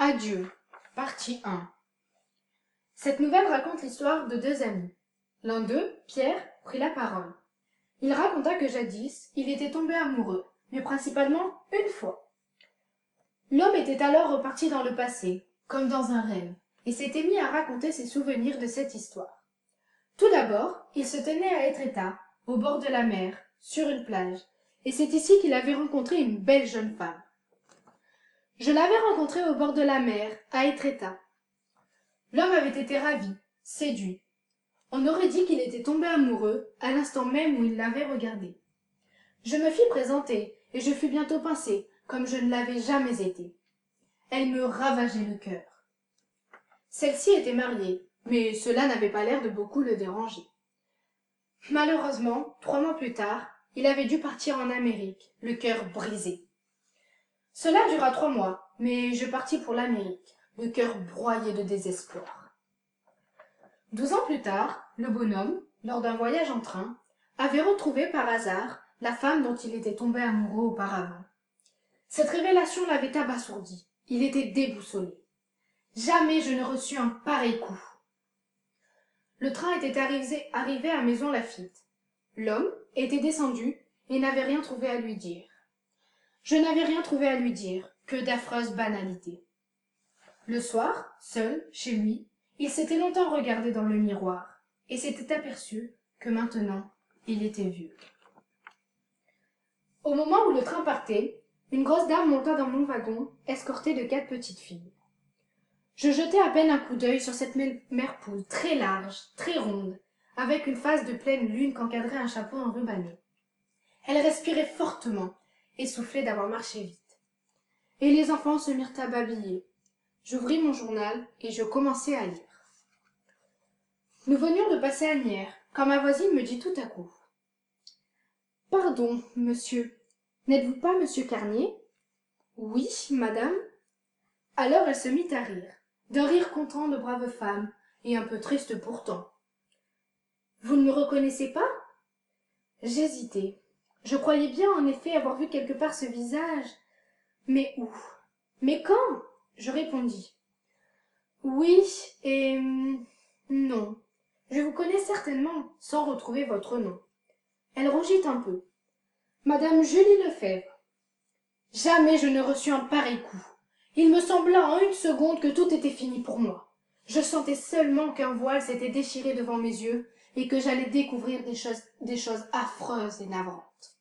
Adieu, partie 1 Cette nouvelle raconte l'histoire de deux amis. L'un d'eux, Pierre, prit la parole. Il raconta que jadis, il était tombé amoureux, mais principalement une fois. L'homme était alors reparti dans le passé, comme dans un rêve, et s'était mis à raconter ses souvenirs de cette histoire. Tout d'abord, il se tenait à Etretat, au bord de la mer, sur une plage, et c'est ici qu'il avait rencontré une belle jeune femme. Je l'avais rencontrée au bord de la mer, à Etretat. L'homme avait été ravi, séduit. On aurait dit qu'il était tombé amoureux à l'instant même où il l'avait regardée. Je me fis présenter, et je fus bientôt pincé, comme je ne l'avais jamais été. Elle me ravageait le cœur. Celle-ci était mariée, mais cela n'avait pas l'air de beaucoup le déranger. Malheureusement, trois mois plus tard, il avait dû partir en Amérique, le cœur brisé. Cela dura trois mois, mais je partis pour l'Amérique, le cœur broyé de désespoir. Douze ans plus tard, le bonhomme, lors d'un voyage en train, avait retrouvé par hasard la femme dont il était tombé amoureux auparavant. Cette révélation l'avait abasourdi. Il était déboussolé. Jamais je ne reçus un pareil coup. Le train était arrivé, arrivé à Maison Lafitte. L'homme était descendu et n'avait rien trouvé à lui dire. Je n'avais rien trouvé à lui dire, que d'affreuses banalités. Le soir, seul, chez lui, il s'était longtemps regardé dans le miroir, et s'était aperçu que maintenant il était vieux. Au moment où le train partait, une grosse dame monta dans mon wagon, escortée de quatre petites filles. Je jetai à peine un coup d'œil sur cette mère poule très large, très ronde, avec une face de pleine lune qu'encadrait un chapeau enrubanné. Elle respirait fortement, essoufflée d'avoir marché vite. Et les enfants se mirent à babiller. J'ouvris mon journal et je commençai à lire. Nous venions de passer Agnières, quand ma voisine me dit tout à coup. Pardon, monsieur, n'êtes-vous pas monsieur Carnier? Oui, madame. Alors elle se mit à rire, d'un rire content de brave femme, et un peu triste pourtant. Vous ne me reconnaissez pas? J'hésitai. Je croyais bien en effet avoir vu quelque part ce visage. Mais où? Mais quand? Je répondis. Oui, et non. Je vous connais certainement, sans retrouver votre nom. Elle rougit un peu. Madame Julie Lefebvre. Jamais je ne reçus un pareil coup. Il me sembla en une seconde que tout était fini pour moi. Je sentais seulement qu'un voile s'était déchiré devant mes yeux et que j'allais découvrir des choses, affreuses et navrantes.